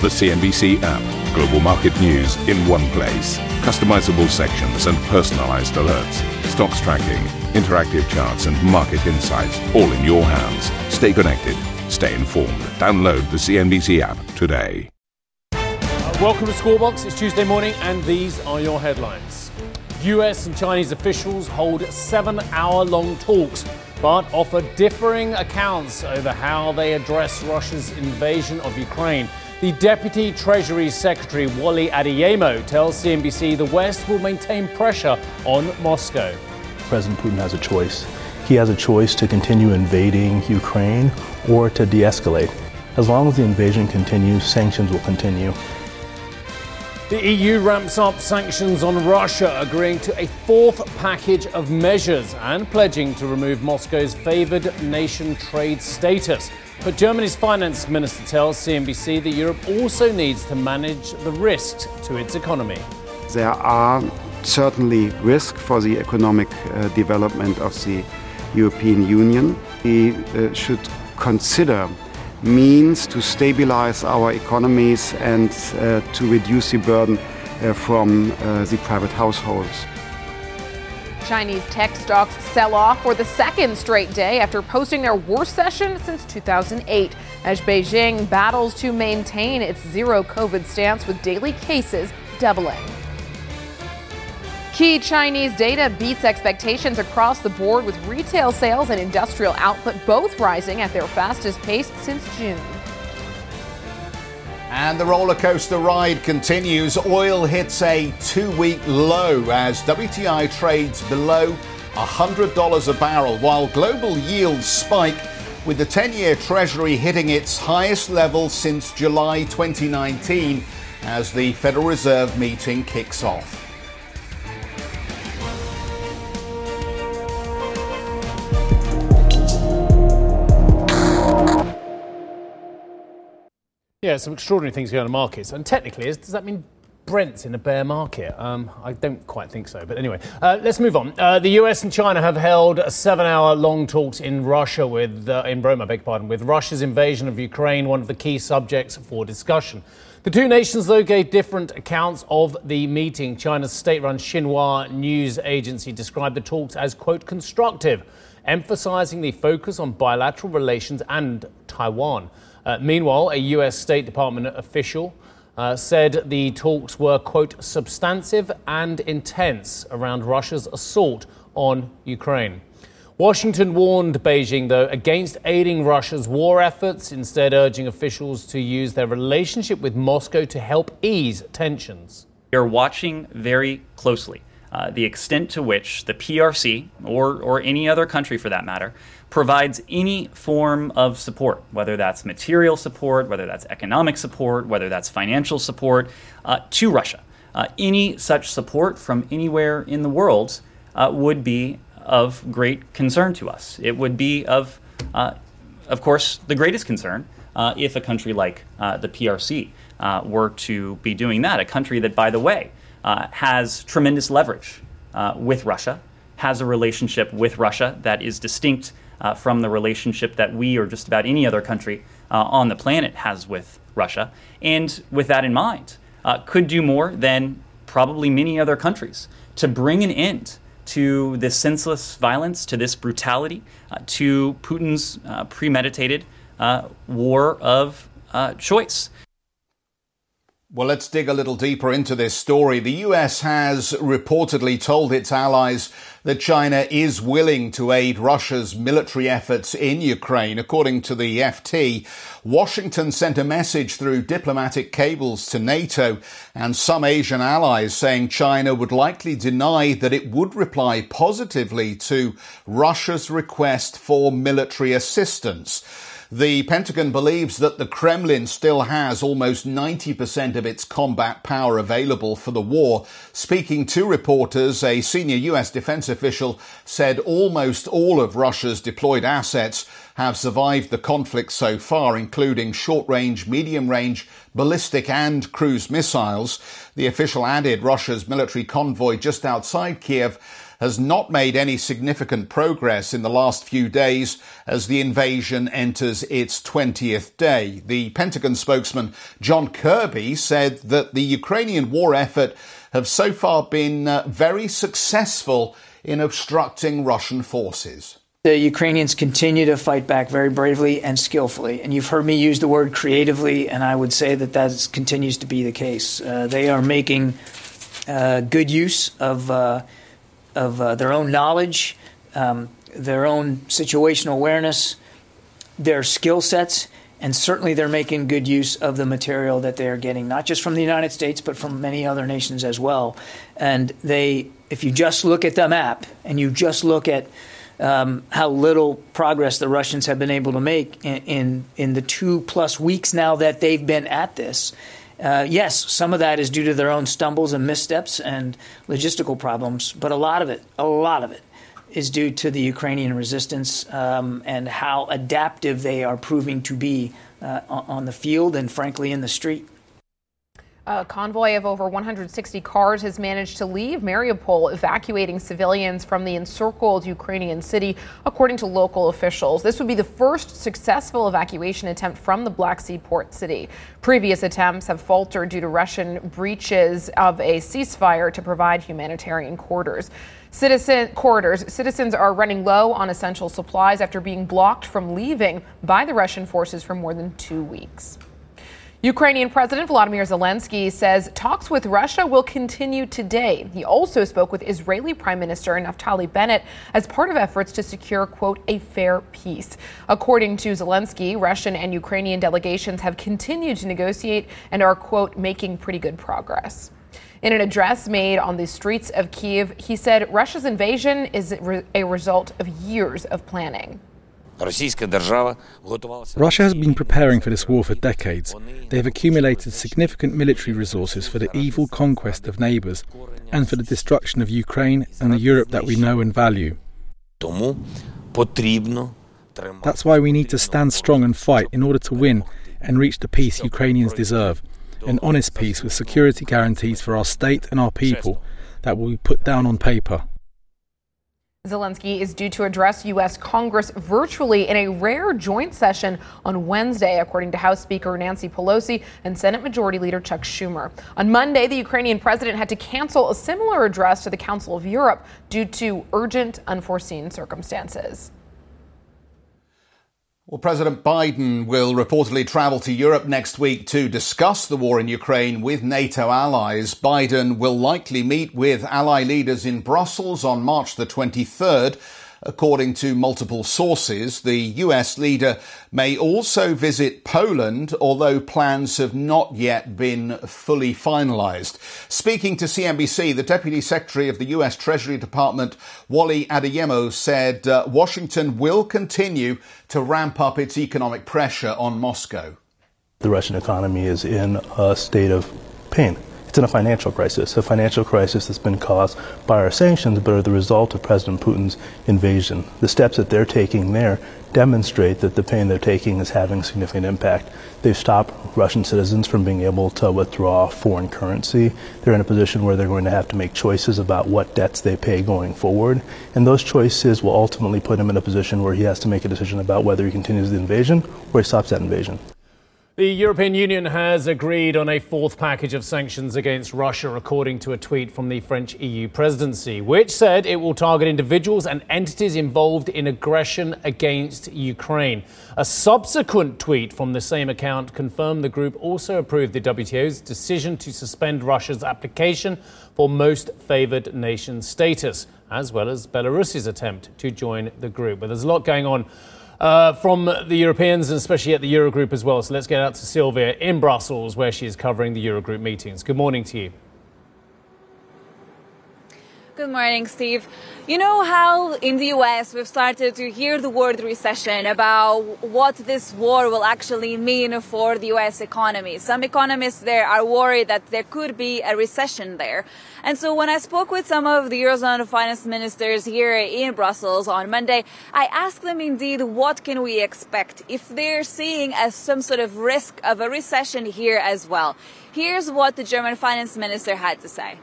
The CNBC app. Global market news in one place. Customizable sections and personalized alerts. Stocks tracking, interactive charts, and market insights all in your hands. Stay connected. Stay informed. Download the CNBC app today. Welcome to Squawk Box. It's Tuesday morning, and these are your headlines. US and Chinese officials hold seven hour long talks, but offer differing accounts over how they address Russia's invasion of Ukraine. The Deputy Treasury Secretary Wally Adeyemo tells CNBC the West will maintain pressure on Moscow. President Putin has a choice. He has a choice to continue invading Ukraine or to de escalate. As long as the invasion continues, sanctions will continue. The EU ramps up sanctions on Russia, agreeing to a fourth package of measures and pledging to remove Moscow's favoured nation trade status. But Germany's finance minister tells CNBC that Europe also needs to manage the risks to its economy. There are certainly risks for the economic uh, development of the European Union. We uh, should consider means to stabilize our economies and uh, to reduce the burden uh, from uh, the private households. Chinese tech stocks sell off for the second straight day after posting their worst session since 2008 as Beijing battles to maintain its zero COVID stance with daily cases doubling. Key Chinese data beats expectations across the board with retail sales and industrial output both rising at their fastest pace since June. And the roller coaster ride continues. Oil hits a two week low as WTI trades below $100 a barrel, while global yields spike with the 10 year Treasury hitting its highest level since July 2019 as the Federal Reserve meeting kicks off. Yeah, some extraordinary things going on in markets. And technically, does that mean Brent's in a bear market? Um, I don't quite think so. But anyway, uh, let's move on. Uh, the US and China have held seven-hour long talks in Russia with uh, in Rome, I beg pardon, with Russia's invasion of Ukraine one of the key subjects for discussion. The two nations, though, gave different accounts of the meeting. China's state-run Xinhua news agency described the talks as quote constructive, emphasizing the focus on bilateral relations and Taiwan. Uh, meanwhile, a U.S. State Department official uh, said the talks were, quote, substantive and intense around Russia's assault on Ukraine. Washington warned Beijing, though, against aiding Russia's war efforts, instead, urging officials to use their relationship with Moscow to help ease tensions. We are watching very closely uh, the extent to which the PRC, or, or any other country for that matter, provides any form of support, whether that's material support, whether that's economic support, whether that's financial support, uh, to Russia. Uh, any such support from anywhere in the world uh, would be of great concern to us. It would be of, uh, of course, the greatest concern uh, if a country like the PRC were to be doing that. A country that, by the way, has tremendous leverage with Russia, has a relationship with Russia that is distinct uh, from the relationship that we or just about any other country uh, on the planet has with Russia. And with that in mind, uh, could do more than probably many other countries to bring an end to this senseless violence, to this brutality, uh, to Putin's uh, premeditated uh, war of choice. Well, let's dig a little deeper into this story. The US has reportedly told its allies that China is willing to aid Russia's military efforts in Ukraine. According to the FT, Washington sent a message through diplomatic cables to NATO and some Asian allies saying China would likely deny that it would reply positively to Russia's request for military assistance. The Pentagon believes that the Kremlin still has almost 90% of its combat power available for the war. Speaking to reporters, a senior US defense official said almost all of Russia's deployed assets have survived the conflict so far, including short range, medium range, ballistic and cruise missiles. The official added Russia's military convoy just outside Kiev has not made any significant progress in the last few days as the invasion enters its 20th day. The Pentagon spokesman John Kirby said that the Ukrainian war effort have so far been uh, very successful in obstructing Russian forces. The Ukrainians continue to fight back very bravely and skillfully. And you've heard me use the word creatively, and I would say that that continues to be the case. Uh, they are making uh, good use of, uh, of uh, their own knowledge, um, their own situational awareness, their skill sets, and certainly they're making good use of the material that they are getting, not just from the United States, but from many other nations as well. And they, if you just look at the map and you just look at um, how little progress the Russians have been able to make in, in, in the two plus weeks now that they've been at this. Uh, yes, some of that is due to their own stumbles and missteps and logistical problems, but a lot of it, a lot of it, is due to the Ukrainian resistance um, and how adaptive they are proving to be uh, on the field and, frankly, in the street. A convoy of over 160 cars has managed to leave Mariupol, evacuating civilians from the encircled Ukrainian city, according to local officials. This would be the first successful evacuation attempt from the Black Sea port city. Previous attempts have faltered due to Russian breaches of a ceasefire to provide humanitarian quarters. Citizen corridors. Citizens are running low on essential supplies after being blocked from leaving by the Russian forces for more than two weeks. Ukrainian President Volodymyr Zelensky says talks with Russia will continue today. He also spoke with Israeli Prime Minister Naftali Bennett as part of efforts to secure, quote, a fair peace. According to Zelensky, Russian and Ukrainian delegations have continued to negotiate and are, quote, making pretty good progress. In an address made on the streets of Kiev, he said Russia's invasion is a result of years of planning. Russia has been preparing for this war for decades. They have accumulated significant military resources for the evil conquest of neighbours and for the destruction of Ukraine and the Europe that we know and value. That's why we need to stand strong and fight in order to win and reach the peace Ukrainians deserve. an honest peace with security guarantees for our state and our people that will be put down on paper. Zelensky is due to address U.S. Congress virtually in a rare joint session on Wednesday, according to House Speaker Nancy Pelosi and Senate Majority Leader Chuck Schumer. On Monday, the Ukrainian president had to cancel a similar address to the Council of Europe due to urgent, unforeseen circumstances. Well, President Biden will reportedly travel to Europe next week to discuss the war in Ukraine with NATO allies. Biden will likely meet with ally leaders in Brussels on March the 23rd According to multiple sources, the US leader may also visit Poland, although plans have not yet been fully finalized. Speaking to CNBC, the Deputy Secretary of the US Treasury Department, Wally Adeyemo, said uh, Washington will continue to ramp up its economic pressure on Moscow. The Russian economy is in a state of pain. It's in a financial crisis, a financial crisis that's been caused by our sanctions, but are the result of President Putin's invasion. The steps that they're taking there demonstrate that the pain they're taking is having significant impact. They've stopped Russian citizens from being able to withdraw foreign currency. They're in a position where they're going to have to make choices about what debts they pay going forward. And those choices will ultimately put him in a position where he has to make a decision about whether he continues the invasion or he stops that invasion. The European Union has agreed on a fourth package of sanctions against Russia, according to a tweet from the French EU presidency, which said it will target individuals and entities involved in aggression against Ukraine. A subsequent tweet from the same account confirmed the group also approved the WTO's decision to suspend Russia's application for most favored nation status, as well as Belarus's attempt to join the group. But there's a lot going on uh, from the Europeans, and especially at the Eurogroup as well. So let's get out to Sylvia in Brussels, where she is covering the Eurogroup meetings. Good morning to you. Good morning, Steve. You know how in the US we've started to hear the word recession about what this war will actually mean for the US economy. Some economists there are worried that there could be a recession there. And so when I spoke with some of the Eurozone finance ministers here in Brussels on Monday, I asked them indeed what can we expect if they're seeing as some sort of risk of a recession here as well. Here's what the German finance minister had to say.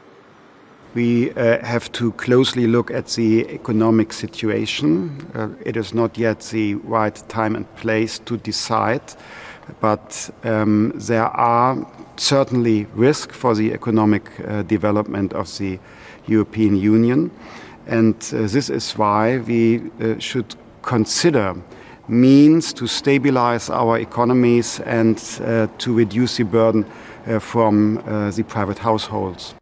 We uh, have to closely look at the economic situation. Uh, it is not yet the right time and place to decide, but um, there are certainly risks for the economic uh, development of the European Union. And uh, this is why we uh, should consider means to stabilize our economies and uh, to reduce the burden from the private households.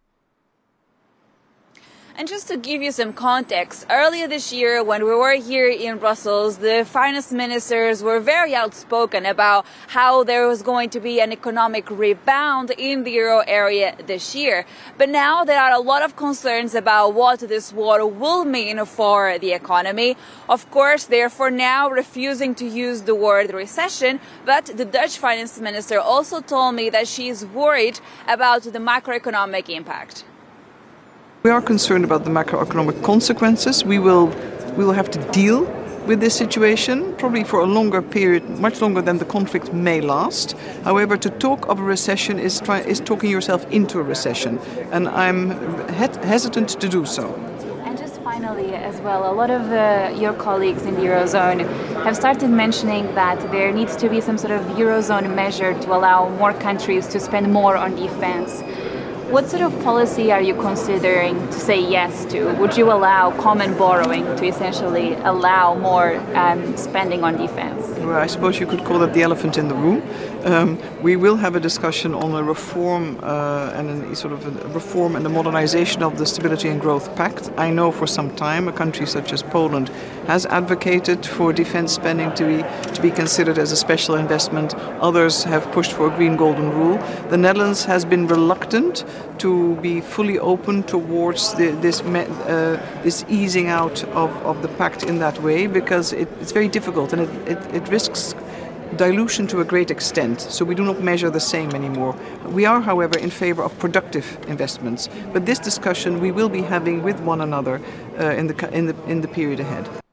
And just to give you some context, earlier this year when we were here in Brussels, the finance ministers were very outspoken about how there was going to be an economic rebound in the euro area this year. But now there are a lot of concerns about what this war will mean for the economy. Of course, they're for now refusing to use the word recession, but the Dutch finance minister also told me that she is worried about the macroeconomic impact. We are concerned about the macroeconomic consequences. We will, we will have to deal with this situation, probably for a longer period, much longer than the conflict may last. However, to talk of a recession is, try, is talking yourself into a recession, and I'm he- hesitant to do so. And just finally, as well, a lot of uh, your colleagues in the Eurozone have started mentioning that there needs to be some sort of Eurozone measure to allow more countries to spend more on defense. What sort of policy are you considering to say yes to? Would you allow common borrowing to essentially allow more um, spending on defense? Well, I suppose you could call that the elephant in the room. Um, we will have a discussion on a reform uh, and a sort of a reform and the modernization of the Stability and Growth Pact. I know for some time a country such as Poland has advocated for defense spending to be to be considered as a special investment. Others have pushed for a green golden rule. The Netherlands has been reluctant to be fully open towards the, this uh, this easing out of, of the pact in that way because it, it's very difficult and it, it, it risks dilution to a great extent, so we do not measure the same anymore. We are, however, in favor of productive investments, but this discussion we will be having with one another uh, in, the, in, the, in the period ahead.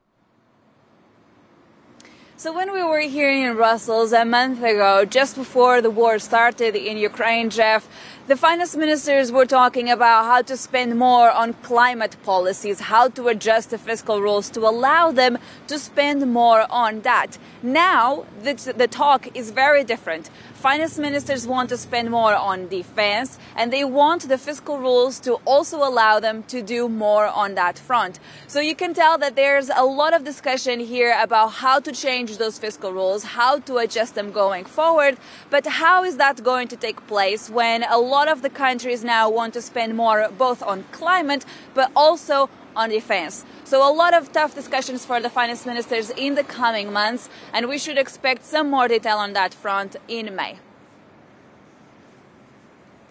So when we were here in Brussels a month ago, just before the war started in Ukraine, Jeff, the finance ministers were talking about how to spend more on climate policies, how to adjust the fiscal rules to allow them to spend more on that. Now, the, the talk is very different finance ministers want to spend more on defense and they want the fiscal rules to also allow them to do more on that front. So you can tell that there's a lot of discussion here about how to change those fiscal rules, how to adjust them going forward. But how is that going to take place when a lot of the countries now want to spend more both on climate but also on defense. So a lot of tough discussions for the finance ministers in the coming months, and we should expect some more detail on that front in May.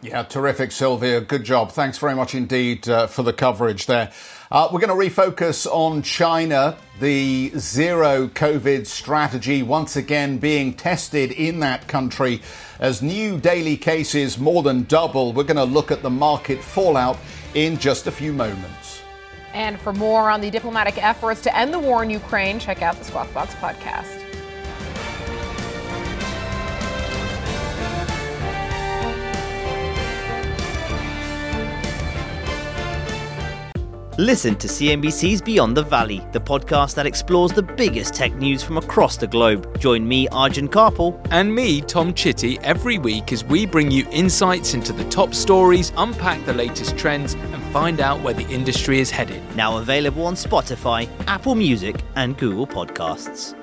Yeah, terrific, Sylvia. Good job. Thanks very much indeed uh, for the coverage there. Uh, we're going to refocus on China, the zero COVID strategy once again being tested in that country as new daily cases more than double. We're going to look at the market fallout in just a few moments. And for more on the diplomatic efforts to end the war in Ukraine, check out the Squawk Box podcast. Listen to CNBC's Beyond the Valley, the podcast that explores the biggest tech news from across the globe. Join me, Arjun Kharpal. And me, Tom Chitty, every week as we bring you insights into the top stories, unpack the latest trends, and find out where the industry is headed. Now available on Spotify, Apple Music, and Google Podcasts.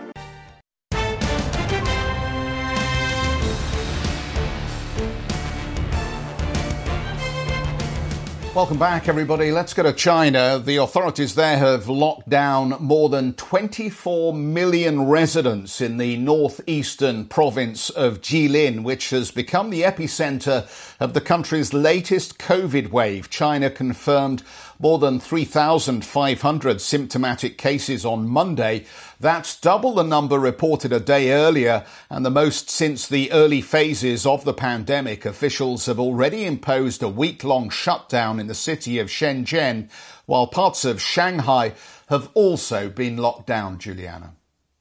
Welcome back, everybody. Let's go to China. The authorities there have locked down more than 24 million residents in the northeastern province of Jilin, which has become the epicenter of the country's latest COVID wave. China confirmed more than 3,500 symptomatic cases on Monday. That's double the number reported a day earlier and the most since the early phases of the pandemic. Officials have already imposed a week long shutdown in the city of Shenzhen, while parts of Shanghai have also been locked down, Juliana.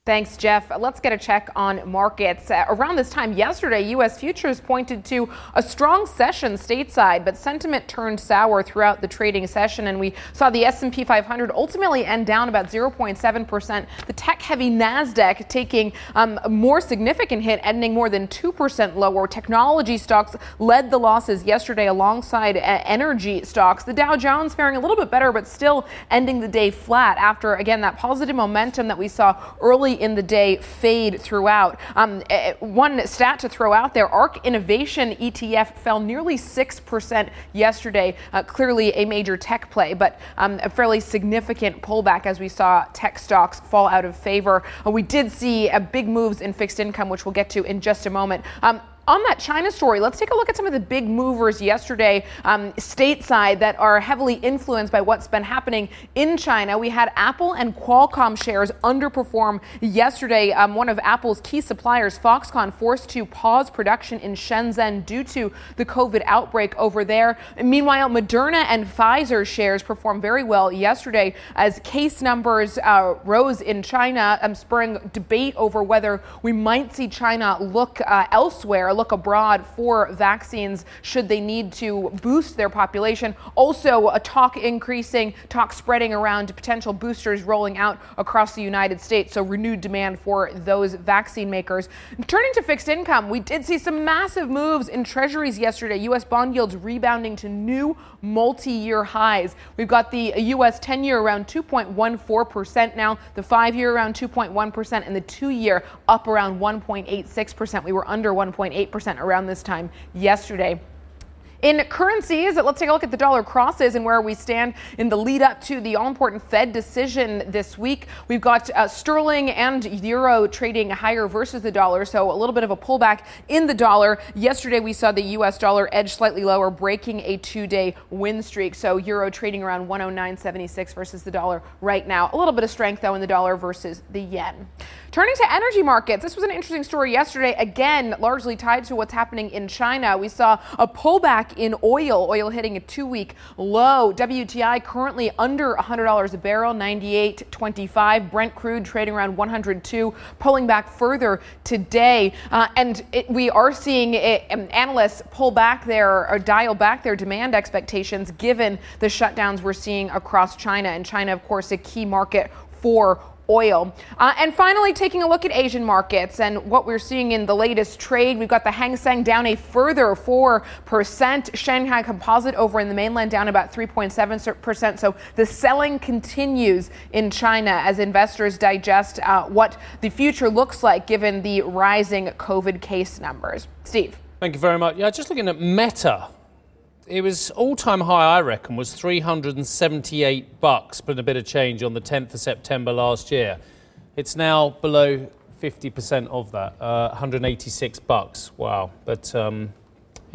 Thanks, Jeff. Let's get a check on markets. Uh, around this time yesterday, U.S. futures pointed to a strong session stateside, but sentiment turned sour throughout the trading session, and we saw the S&P 500 ultimately end down about 0.7 percent. The tech-heavy Nasdaq taking um, a more significant hit, ending more than 2 percent lower. Technology stocks led the losses yesterday, alongside uh, energy stocks. The Dow Jones faring a little bit better, but still ending the day flat after again that positive momentum that we saw early in the day fade throughout. Um, eh, one stat to throw out there ARK Innovation ETF fell nearly 6% yesterday. Uh, clearly a major tech play, but um, a fairly significant pullback as we saw tech stocks fall out of favor. Uh, we did see uh, big moves in fixed income, which we'll get to in just a moment. Um, on that China story, let's take a look at some of the big movers yesterday um, stateside that are heavily influenced by what's been happening in China. We had Apple and Qualcomm shares underperform yesterday. Um, one of Apple's key suppliers, Foxconn, forced to pause production in Shenzhen due to the COVID outbreak over there. Meanwhile, Moderna and Pfizer shares performed very well yesterday as case numbers uh, rose in China, um, spurring debate over whether we might see China look uh, elsewhere look abroad for vaccines should they need to boost their population. Also, a talk increasing, talk spreading around potential boosters rolling out across the United States. So, renewed demand for those vaccine makers. Turning to fixed income, we did see some massive moves in treasuries yesterday. U.S. bond yields rebounding to new multi year highs. We've got the U.S. 10 year around 2.14% now, the five year around 2.1%, and the two year up around 1.86%. We were under 1.8 8% around this time yesterday. In currencies, let's take a look at the dollar crosses and where we stand in the lead up to the all important Fed decision this week. We've got uh, sterling and euro trading higher versus the dollar, so a little bit of a pullback in the dollar. Yesterday, we saw the US dollar edge slightly lower, breaking a two day win streak. So, euro trading around 109.76 versus the dollar right now. A little bit of strength, though, in the dollar versus the yen. Turning to energy markets, this was an interesting story yesterday, again, largely tied to what's happening in China. We saw a pullback in oil, oil hitting a two week low. WTI currently under $100 a barrel, 98.25. Brent crude trading around 102, pulling back further today. Uh, and it, we are seeing it, um, analysts pull back their or dial back their demand expectations given the shutdowns we're seeing across China. And China, of course, a key market for oil. Uh, and finally, taking a look at Asian markets and what we're seeing in the latest trade, we've got the Hang Seng down a further 4%. Shanghai Composite over in the mainland down about 3.7%. So the selling continues in China as investors digest uh, what the future looks like given the rising COVID case numbers. Steve. Thank you very much. Yeah, just looking at Meta it was all-time high, I reckon, was 378 bucks, but a bit of change on the 10th of September last year. It's now below 50% of that, uh, 186 bucks. Wow, but um,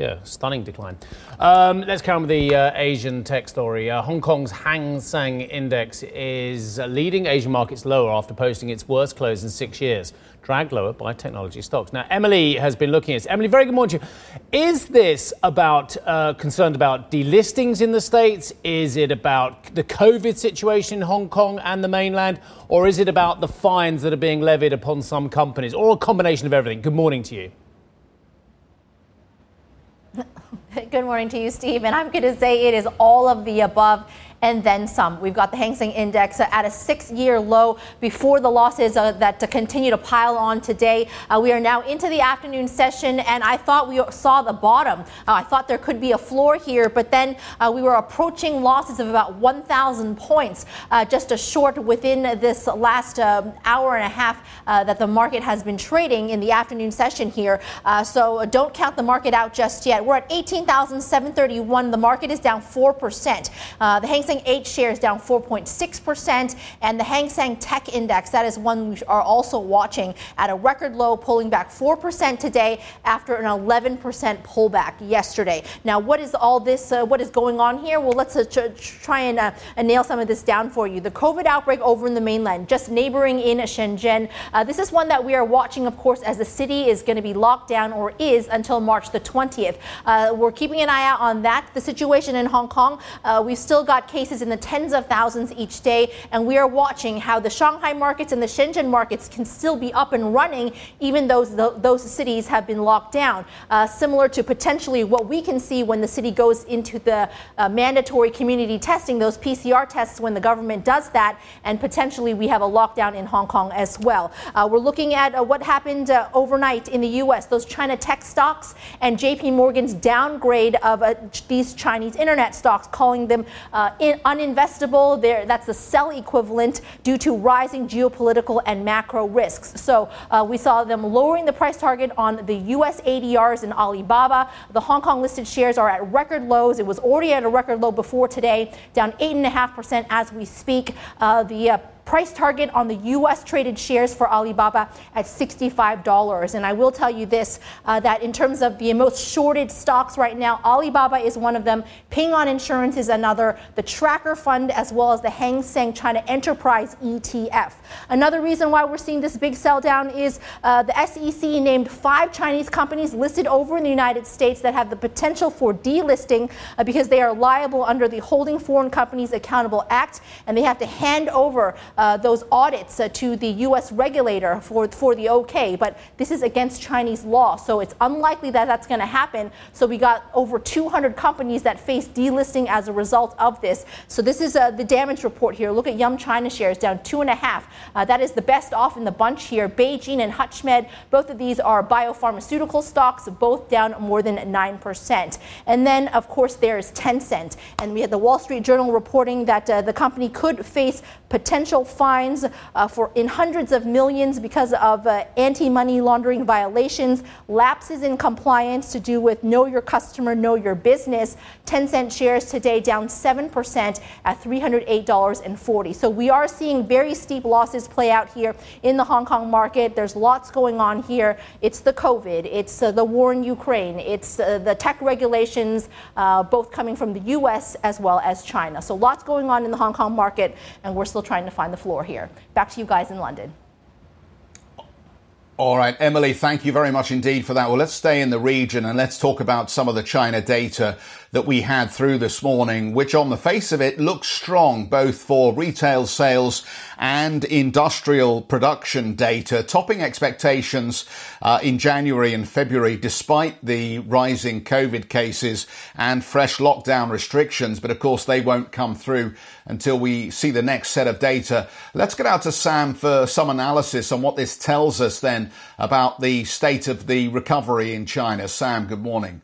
yeah, stunning decline. Um, let's on with the uh, Asian tech story. Uh, Hong Kong's Hang Seng Index is leading Asian markets lower after posting its worst close in six years dragged lower by technology stocks. Now, Emily has been looking at this. Emily, very good morning to you. Is this about uh, concerned about delistings in the States? Is it about the COVID situation in Hong Kong and the mainland? Or is it about the fines that are being levied upon some companies? Or a combination of everything? Good morning to you. Good morning to you, Steve. And I'm going to say it is all of the above and then some. We've got the Hang Seng Index at a six-year low before the losses uh, that continue to pile on today. Uh, we are now into the afternoon session, and I thought we saw the bottom. Uh, I thought there could be a floor here, but then uh, we were approaching losses of about 1,000 points uh, just a short within this last um, hour and a half uh, that the market has been trading in the afternoon session here. so don't count the market out just yet. We're at 18,731. The market is down 4%. the Hang Seng Seng H shares down 4.6%, and the Hang Seng Tech Index, that is one we are also watching at a record low, pulling back 4% today after an 11% pullback yesterday. Now, what is all this, uh, what is going on here? Well, let's uh, try and uh, nail some of this down for you. The COVID outbreak over in the mainland, just neighboring in Shenzhen. Uh, this is one that we are watching, of course, as the city is going to be locked down or is until March the 20th. Uh, we're keeping an eye out on that. The situation in Hong Kong, uh, we've still got cases cases in the tens of thousands each day. And we are watching how the Shanghai markets and the Shenzhen markets can still be up and running, even though those cities have been locked down. Uh, similar to potentially what we can see when the city goes into the uh, mandatory community testing, those PCR tests when the government does that, and potentially we have a lockdown in Hong Kong as well. Uh, we're looking at uh, what happened uh, overnight in the U.S. Those China tech stocks and J.P. Morgan's downgrade of uh, these Chinese internet stocks, calling them in, uninvestable. There, that's the sell equivalent due to rising geopolitical and macro risks. So we saw them lowering the price target on the U.S. ADRs in Alibaba. The Hong Kong listed shares are at record lows. It was already at a record low before today, down 8.5% as we speak. Uh, the uh, price target on the U.S. traded shares for Alibaba at $65. And I will tell you this uh, that in terms of the most shorted stocks right now, Alibaba is one of them, Ping An Insurance is another, the Tracker Fund, as well as the Hang Seng China Enterprise ETF. Another reason why we're seeing this big sell down is uh, the SEC named five Chinese companies listed over in the United States that have the potential for delisting uh, because they are liable under the Holding Foreign Companies Accountable Act and they have to hand over those audits uh, to the U.S. regulator for, for the OK, but this is against Chinese law, so it's unlikely that that's going to happen. So we got over 200 companies that face delisting as a result of this. So this is uh, the damage report here. Look at Yum China shares down two and a half. Uh, that is the best off in the bunch here. BeiGene and Hutchmed, both of these are biopharmaceutical stocks, both down more than 9%. And then, of course, there's Tencent. And we had the Wall Street Journal reporting that uh, the company could face potential fines uh, for in hundreds of millions because of uh, anti-money laundering violations, lapses in compliance to do with know your customer, know your business. Tencent shares today down 7% at $308.40. So we are seeing very steep losses play out here in the Hong Kong market. There's lots going on here. It's the COVID, it's uh, the war in Ukraine, it's uh, the tech regulations, uh, both coming from the US as well as China. So lots going on in the Hong Kong market, and we're still trying to find the floor here. Back to you guys in London. All right, Emily, thank you very much indeed for that. Well, let's stay in the region and let's talk about some of the China data that we had through this morning, which on the face of it looks strong, both for retail sales and industrial production data, topping expectations uh, in January and February, despite the rising COVID cases and fresh lockdown restrictions. But of course, they won't come through until we see the next set of data. Let's get out to Sam for some analysis on what this tells us then about the state of the recovery in China. Sam, good morning.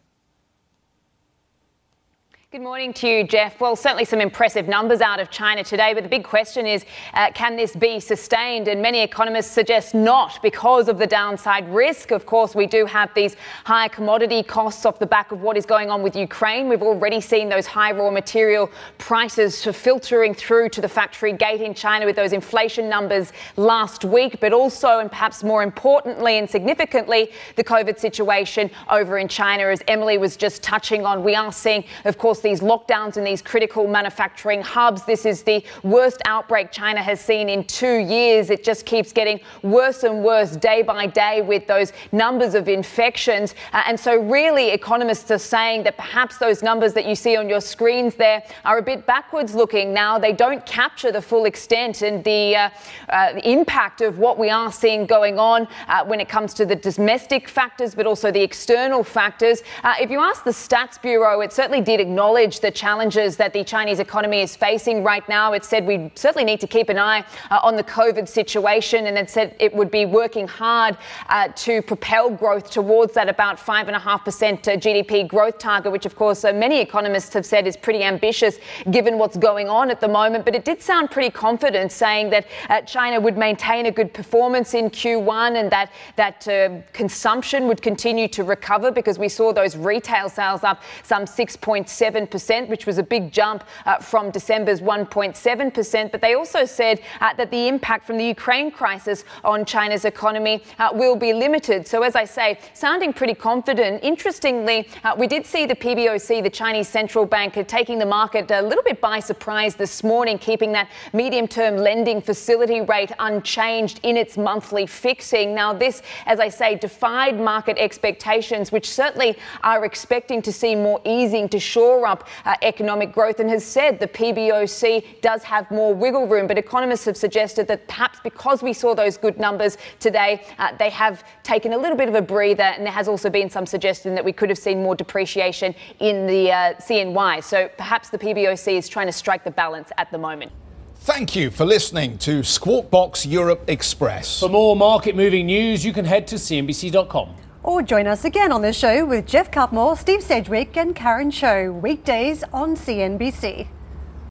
Good morning to you, Jeff. Well, certainly some impressive numbers out of China today, but the big question is uh, can this be sustained? And many economists suggest not because of the downside risk. Of course, we do have these high commodity costs off the back of what is going on with Ukraine. We've already seen those high raw material prices filtering through to the factory gate in China with those inflation numbers last week, but also, and perhaps more importantly and significantly, the COVID situation over in China, as Emily was just touching on. We are seeing, of course, these lockdowns in these critical manufacturing hubs. This is the worst outbreak China has seen in two years. It just keeps getting worse and worse day by day with those numbers of infections. Uh, and so, really, economists are saying that perhaps those numbers that you see on your screens there are a bit backwards looking now. They don't capture the full extent and the, uh, uh, the impact of what we are seeing going on uh, when it comes to the domestic factors, but also the external factors. Uh, if you ask the Stats Bureau, it certainly did acknowledge the challenges that the Chinese economy is facing right now. It said we certainly need to keep an eye uh, on the COVID situation, and it said it would be working hard uh, to propel growth towards that about 5.5% uh, GDP growth target, which, of course, uh, many economists have said is pretty ambitious given what's going on at the moment. But it did sound pretty confident, saying that uh, China would maintain a good performance in Q1 and that, that consumption would continue to recover because we saw those retail sales up some 6.7 1.7%, which was a big jump uh, from December's 1.7%. But they also said uh, that the impact from the Ukraine crisis on China's economy uh, will be limited. So, as I say, sounding pretty confident. Interestingly, uh, we did see the PBOC, the Chinese central bank, taking the market a little bit by surprise this morning, keeping that medium term lending facility rate unchanged in its monthly fixing. Now, this, as I say, defied market expectations, which certainly are expecting to see more easing to shore up uh, economic growth and has said the PBOC does have more wiggle room. But economists have suggested that perhaps because we saw those good numbers today, uh, they have taken a little bit of a breather, and there has also been some suggestion that we could have seen more depreciation in the uh, CNY. So perhaps the PBOC is trying to strike the balance at the moment. Thank you for listening to Squawk Box Europe Express. For more market moving news, you can head to CNBC.com. Or join us again on the show with Jeff Cutmore, Steve Sedgwick, and Karen Tso, weekdays on CNBC.